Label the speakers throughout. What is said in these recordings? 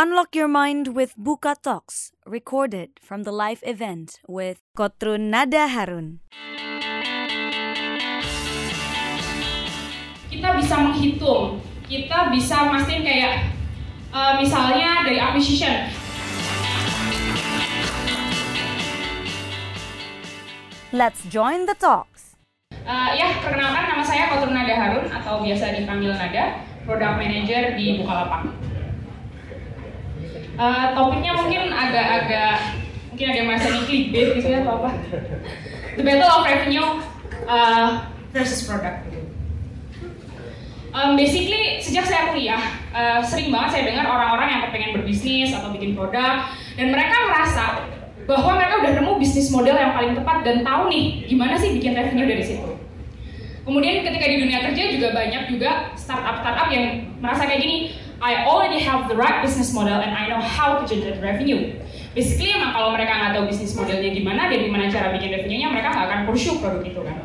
Speaker 1: Unlock your mind with Buka Talks, recorded from the live event with Kotrun Nada Harun.
Speaker 2: Kita bisa menghitung, kita bisa mastiin kayak uh, misalnya dari acquisition.
Speaker 1: Let's join the talks.
Speaker 2: Uh, ya, perkenalkan nama saya Kotrun Nada Harun atau biasa dipanggil Nada, Product Manager di Bukalapak. Uh, topiknya mungkin agak-agak mungkin ada merasa ini clickbait gitu ya atau apa. The battle of revenue uh, versus product. Um, basically sejak saya kuliah uh, sering banget saya dengar orang-orang yang kepengen berbisnis atau bikin produk dan mereka merasa bahwa mereka udah nemu bisnis model yang paling tepat dan tahu nih gimana sih bikin revenue dari situ. Kemudian ketika di dunia kerja juga banyak juga startup startup yang merasa kayak gini I already have the right business model and I know how to generate revenue. Basically emang kalau mereka nggak tahu bisnis modelnya gimana dan gimana cara bikin revenue-nya, mereka nggak akan pursue produk itu kan.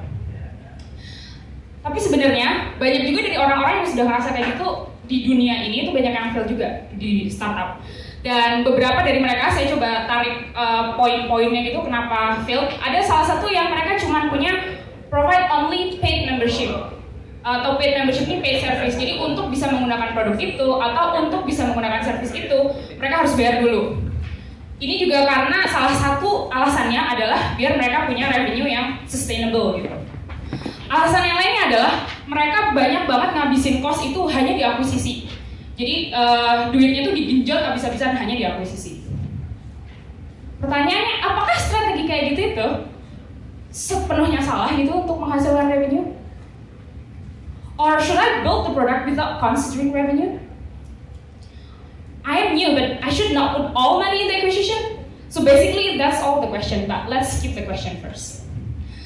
Speaker 2: Tapi sebenarnya banyak juga dari orang-orang yang sudah ngerasa kayak gitu di dunia ini itu banyak yang fail juga di startup. Dan beberapa dari mereka saya coba tarik uh, poin-poinnya gitu kenapa fail. Ada salah satu yang mereka cuma punya provide only paid membership atau paid membership ini paid service. Jadi untuk bisa menggunakan produk itu atau untuk bisa menggunakan service itu, mereka harus bayar dulu. Ini juga karena salah satu alasannya adalah biar mereka punya revenue yang sustainable gitu. Alasan yang lainnya adalah mereka banyak banget ngabisin cost itu hanya di akuisisi. Jadi uh, duitnya itu digenjot habis-habisan hanya di akuisisi. Pertanyaannya, apakah strategi kayak gitu itu sepenuhnya salah gitu untuk menghasilkan revenue? Or should I build the product without considering revenue? I am new, but I should not put all money in the acquisition. So basically, that's all the question, but let's skip the question first.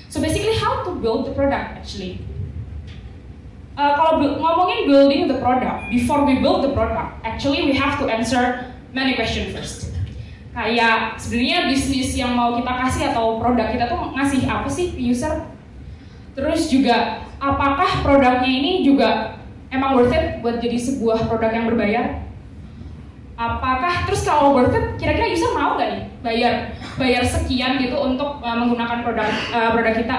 Speaker 2: So basically, how to build the product actually? Uh, kalau ngomongin building the product, before we build the product, actually we have to answer many questions first. Kayak sebenarnya bisnis yang mau kita kasih atau produk kita tuh ngasih apa sih user? Terus juga apakah produknya ini juga emang worth it buat jadi sebuah produk yang berbayar? Apakah terus kalau worth it, kira-kira user mau nggak nih bayar bayar sekian gitu untuk uh, menggunakan produk uh, produk kita?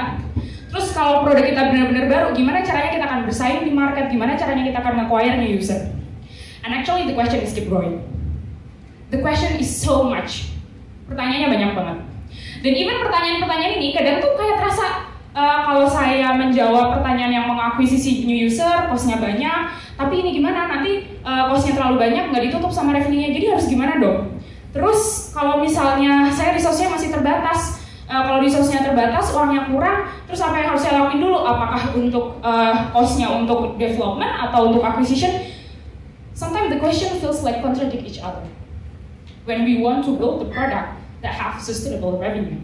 Speaker 2: Terus kalau produk kita benar-benar baru, gimana caranya kita akan bersaing di market? Gimana caranya kita akan acquire new user? And actually the question is keep growing. The question is so much. Pertanyaannya banyak banget. Dan even pertanyaan-pertanyaan ini kadang tuh kayak terasa uh, kalau saya menjawab pertanyaan yang mengakuisisi new user, costnya banyak, tapi ini gimana nanti uh, costnya terlalu banyak nggak ditutup sama revenue-nya, jadi harus gimana dong? Terus kalau misalnya saya resource-nya masih terbatas, uh, kalau resource-nya terbatas, uangnya kurang, terus apa yang harus saya lakuin dulu? Apakah untuk uh, cost-nya untuk development atau untuk acquisition? Sometimes the question feels like contradict each other. When we want to build the product that have sustainable revenue.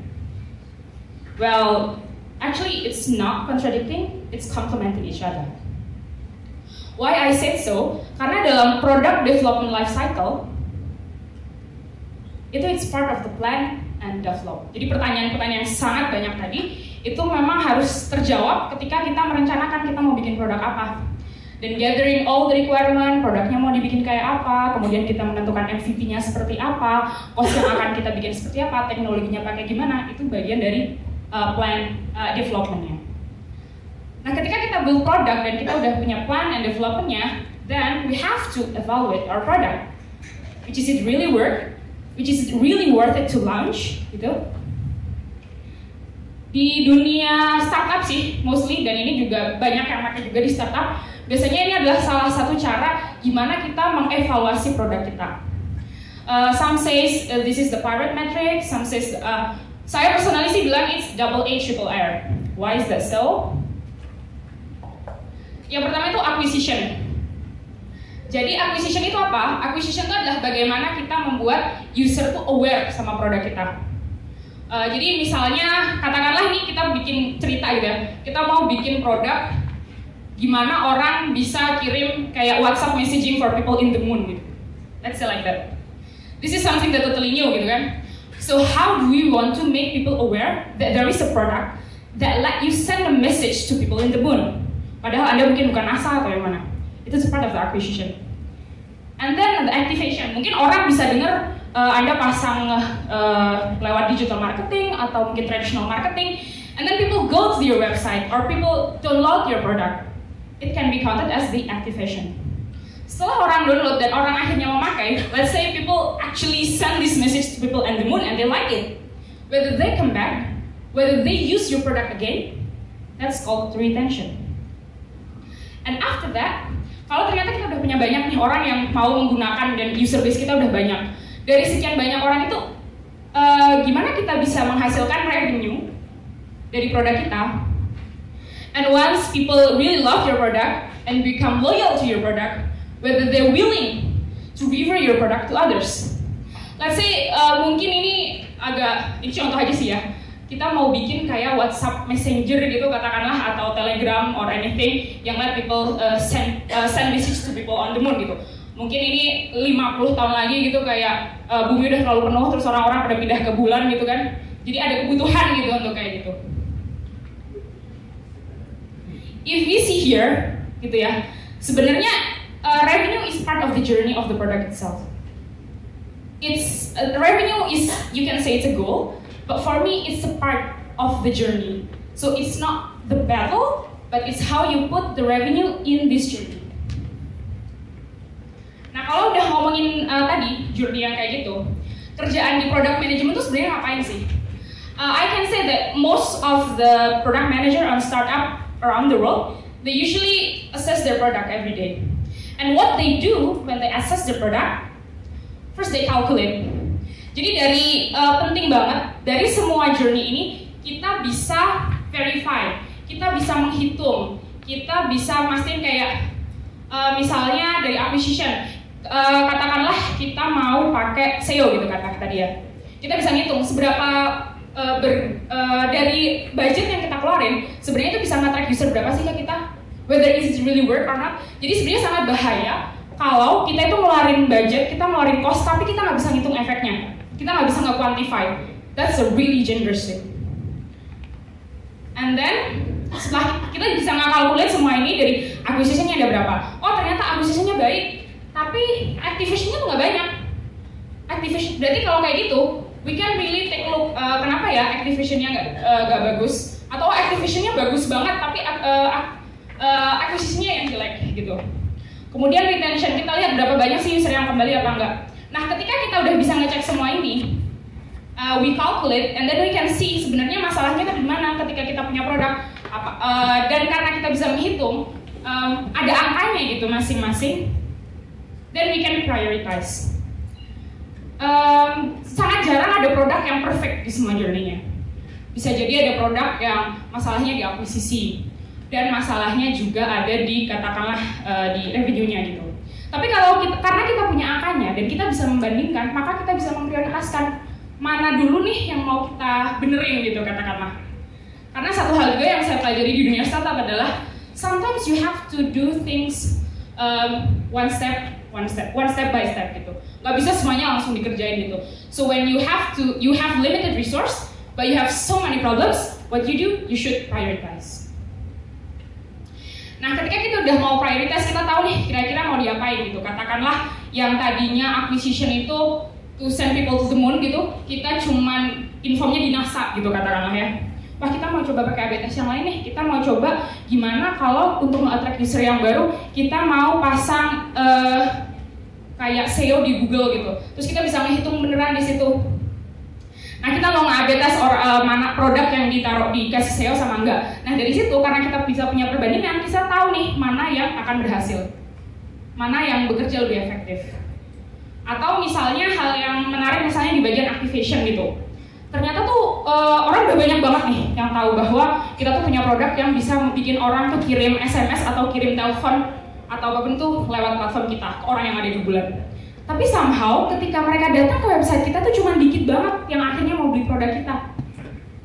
Speaker 2: Well, Actually, it's not contradicting, it's complementing each other. Why I said so? Karena dalam product development life cycle, itu it's part of the plan and develop. Jadi pertanyaan-pertanyaan yang sangat banyak tadi, itu memang harus terjawab ketika kita merencanakan kita mau bikin produk apa. Dan gathering all the requirement, produknya mau dibikin kayak apa, kemudian kita menentukan MVP-nya seperti apa, cost yang akan kita bikin seperti apa, teknologinya pakai gimana, itu bagian dari uh, plan uh, developmentnya. Nah, ketika kita build product dan kita udah punya plan and developmentnya, then we have to evaluate our product. Which is it really work? Which is it really worth it to launch? Gitu. Di dunia startup sih, mostly dan ini juga banyak yang pakai juga di startup. Biasanya ini adalah salah satu cara gimana kita mengevaluasi produk kita. Uh, some says uh, this is the pirate metric, some says uh, saya personally sih bilang it's double A triple R. Why is that so? Yang pertama itu acquisition. Jadi acquisition itu apa? Acquisition itu adalah bagaimana kita membuat user tuh aware sama produk kita. Uh, jadi misalnya katakanlah ini kita bikin cerita gitu ya. Kita mau bikin produk gimana orang bisa kirim kayak WhatsApp messaging for people in the moon gitu. Let's say like that. This is something that totally new gitu kan. So how do we want to make people aware that there is a product that let you send a message to people in the moon? Padahal Anda mungkin bukan NASA atau yang mana. Itu part of the acquisition. And then the activation, mungkin orang bisa dengar uh, Anda pasang uh, lewat digital marketing atau mungkin traditional marketing, and then people go to your website or people download your product. It can be counted as the activation. Setelah orang download dan orang akhirnya memakai, let's say people actually send this message to people on the moon and they like it. Whether they come back, whether they use your product again, that's called retention. And after that, kalau ternyata kita udah punya banyak nih orang yang mau menggunakan dan user base kita udah banyak, dari sekian banyak orang itu, uh, gimana kita bisa menghasilkan revenue dari produk kita? And once people really love your product and become loyal to your product, whether they're willing to refer your product to others. Let's say uh, mungkin ini agak ini contoh aja sih ya kita mau bikin kayak WhatsApp Messenger gitu katakanlah atau Telegram or anything yang let people uh, send uh, send message to people on the moon gitu. Mungkin ini 50 tahun lagi gitu kayak uh, bumi udah terlalu penuh terus orang-orang pada pindah ke bulan gitu kan. Jadi ada kebutuhan gitu untuk kayak gitu. If we see here gitu ya, sebenarnya uh, revenue is part of the journey of the product itself. It's uh, revenue is you can say it's a goal, But for me, it's a part of the journey. So it's not the battle, but it's how you put the revenue in this journey. Nah kalau udah ngomongin uh, tadi journey yang kayak gitu, kerjaan di product management itu sebenarnya ngapain sih? Uh, I can say that most of the product manager on startup around the world, they usually assess their product every day. And what they do when they assess the product, first they calculate jadi dari uh, penting banget dari semua journey ini kita bisa verify, kita bisa menghitung, kita bisa mastiin kayak uh, misalnya dari acquisition, uh, katakanlah kita mau pakai SEO gitu kata kata dia. Kita bisa ngitung seberapa uh, ber, uh, dari budget yang kita keluarin, sebenarnya itu bisa nge-track user berapa sih kita, whether is it really work or not. Jadi sebenarnya sangat bahaya kalau kita itu ngeluarin budget, kita ngeluarin cost, tapi kita nggak bisa ngitung efeknya. Kita nggak bisa nggak quantify that's a really generous thing. And then setelah kita bisa nggak semua ini dari acquisitionnya ada berapa. Oh ternyata acquisitionnya baik tapi activationnya tuh nggak banyak. Activation berarti kalau kayak gitu we can really take look uh, kenapa ya activationnya nggak uh, bagus? Atau activationnya bagus banget tapi uh, uh, acquisitionnya yang jelek gitu kemudian retention kita lihat berapa banyak sih user yang kembali apa enggak Nah, ketika kita udah bisa ngecek semua ini, uh, we calculate and then we can see sebenarnya masalahnya kan di mana ketika kita punya produk apa uh, dan karena kita bisa menghitung um, ada angkanya gitu masing-masing, then we can prioritize. Um, sangat jarang ada produk yang perfect di semua journey-nya. Bisa jadi ada produk yang masalahnya di akuisisi dan masalahnya juga ada di katakanlah uh, di revenue-nya gitu. Tapi kalau kita, karena kita punya angkanya dan kita bisa membandingkan, maka kita bisa memprioritaskan mana dulu nih yang mau kita benerin gitu katakanlah. Karena satu hal juga yang saya pelajari di dunia startup adalah sometimes you have to do things um, one step, one step, one step by step gitu. Gak bisa semuanya langsung dikerjain gitu. So when you have to, you have limited resource, but you have so many problems, what you do, you should prioritize. Nah, ketika kita udah mau prioritas, kita tahu nih kira-kira mau diapain gitu. Katakanlah yang tadinya acquisition itu to send people to the moon gitu, kita cuman informnya di NASA gitu katakanlah ya. Wah kita mau coba pakai AB yang lain nih, kita mau coba gimana kalau untuk nge-attract user yang baru, kita mau pasang uh, kayak SEO di Google gitu. Terus kita bisa menghitung beneran di situ Nah kita mau nge tes or, uh, mana produk yang ditaruh di kasih SEO sama enggak. Nah dari situ karena kita bisa punya perbandingan, kita tahu nih mana yang akan berhasil, mana yang bekerja lebih efektif. Atau misalnya hal yang menarik misalnya di bagian activation gitu. Ternyata tuh uh, orang udah banyak banget nih yang tahu bahwa kita tuh punya produk yang bisa bikin orang tuh kirim SMS atau kirim telepon atau apa pun tuh lewat platform kita ke orang yang ada di bulan. Tapi somehow ketika mereka datang ke website kita tuh cuma dikit banget yang akhirnya mau beli produk kita.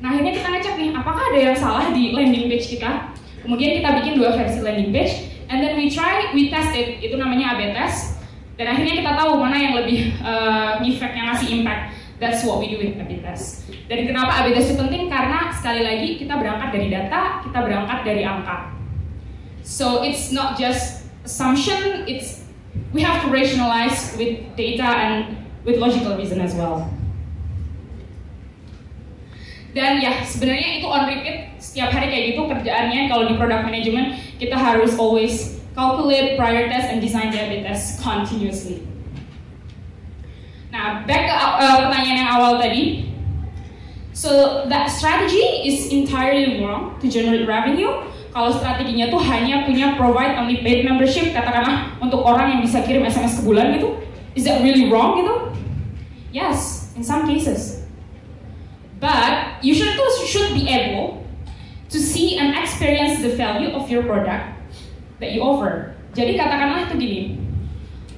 Speaker 2: Nah akhirnya kita ngecek nih, apakah ada yang salah di landing page kita? Kemudian kita bikin dua versi landing page, and then we try, we test it, itu namanya A/B test. Dan akhirnya kita tahu mana yang lebih uh, effect, yang ngasih impact. That's what we do with A/B test. Dan kenapa A/B test itu penting? Karena sekali lagi kita berangkat dari data, kita berangkat dari angka. So it's not just assumption, it's we have to rationalize with data and with logical reason as well. Dan ya sebenarnya itu on repeat setiap hari kayak gitu kerjaannya kalau di product management kita harus always calculate, prioritize, and design the A/B test continuously. Nah, back ke uh, pertanyaan yang awal tadi. So that strategy is entirely wrong to generate revenue. Kalau strateginya tuh hanya punya provide only paid membership, katakanlah untuk orang yang bisa kirim SMS ke bulan gitu. Is that really wrong gitu? Yes, in some cases. But you should should be able to see and experience the value of your product that you offer. Jadi katakanlah itu gini,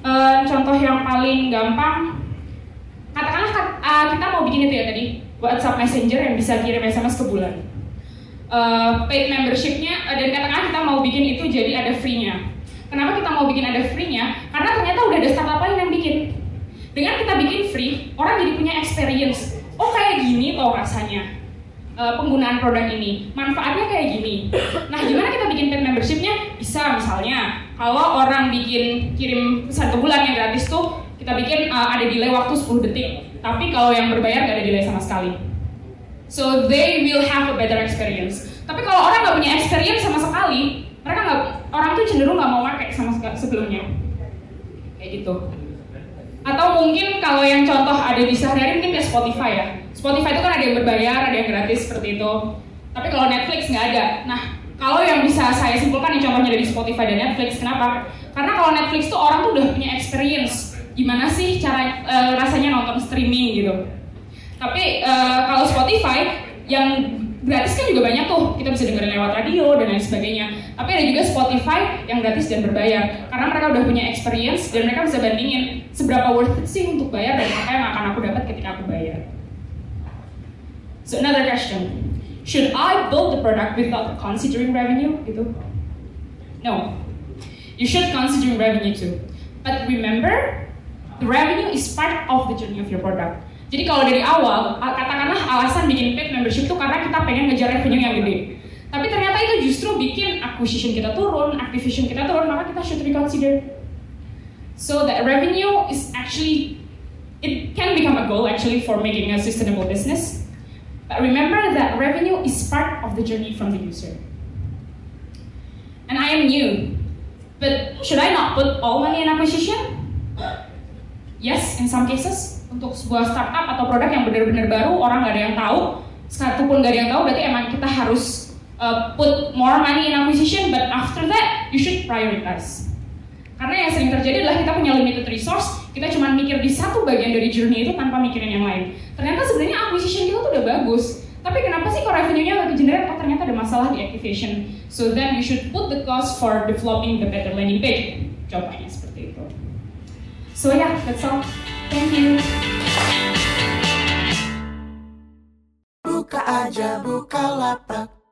Speaker 2: uh, contoh yang paling gampang, katakanlah uh, kita mau bikin itu ya tadi WhatsApp Messenger yang bisa kirim SMS ke bulan. Uh, paid membershipnya uh, dan katakanlah kita mau bikin itu jadi ada free-nya. Kenapa kita mau bikin ada free-nya? Karena ternyata udah ada startup lain yang bikin. Dengan kita bikin free, orang jadi punya experience oh kayak gini loh rasanya uh, penggunaan produk ini manfaatnya kayak gini nah gimana kita bikin paid membershipnya bisa misalnya kalau orang bikin kirim ke bulan yang gratis tuh kita bikin uh, ada delay waktu 10 detik tapi kalau yang berbayar gak ada delay sama sekali so they will have a better experience tapi kalau orang nggak punya experience sama sekali mereka nggak orang tuh cenderung nggak mau pakai sama sebelumnya kayak gitu atau mungkin kalau yang contoh ada di sehari-hari mungkin kayak Spotify ya. Spotify itu kan ada yang berbayar, ada yang gratis seperti itu. Tapi kalau Netflix nggak ada. Nah, kalau yang bisa saya simpulkan yang contohnya dari Spotify dan Netflix, kenapa? Karena kalau Netflix tuh orang tuh udah punya experience gimana sih cara uh, rasanya nonton streaming gitu. Tapi uh, kalau Spotify yang gratis kan juga banyak tuh. Kita bisa dengerin lewat radio dan lain sebagainya. Tapi ada juga Spotify yang gratis dan berbayar. Karena mereka udah punya experience dan mereka bisa bandingin seberapa worth it sih untuk bayar dan apa yang akan aku dapat ketika aku bayar. So another question. Should I build the product without considering revenue? Gitu. No. You should consider revenue too. But remember the revenue is part of the journey of your product jadi kalau dari awal, katakanlah alasan bikin paid membership itu karena kita pengen ngejar revenue yang gede. Tapi ternyata itu justru bikin acquisition kita turun, activation kita turun, maka kita should reconsider. So that revenue is actually, it can become a goal actually for making a sustainable business. But remember that revenue is part of the journey from the user. And I am new, but should I not put all money in acquisition? Yes, in some cases untuk sebuah startup atau produk yang benar-benar baru orang nggak ada yang tahu satu pun nggak ada yang tahu berarti emang kita harus uh, put more money in acquisition but after that you should prioritize karena yang sering terjadi adalah kita punya limited resource kita cuma mikir di satu bagian dari journey itu tanpa mikirin yang lain ternyata sebenarnya acquisition kita tuh udah bagus tapi kenapa sih kok revenue-nya nggak generate? Oh ternyata ada masalah di activation. So then you should put the cost for developing the better landing page. Contohnya seperti itu. So yeah, that's all. Thank you. Buka aja, buka lapak.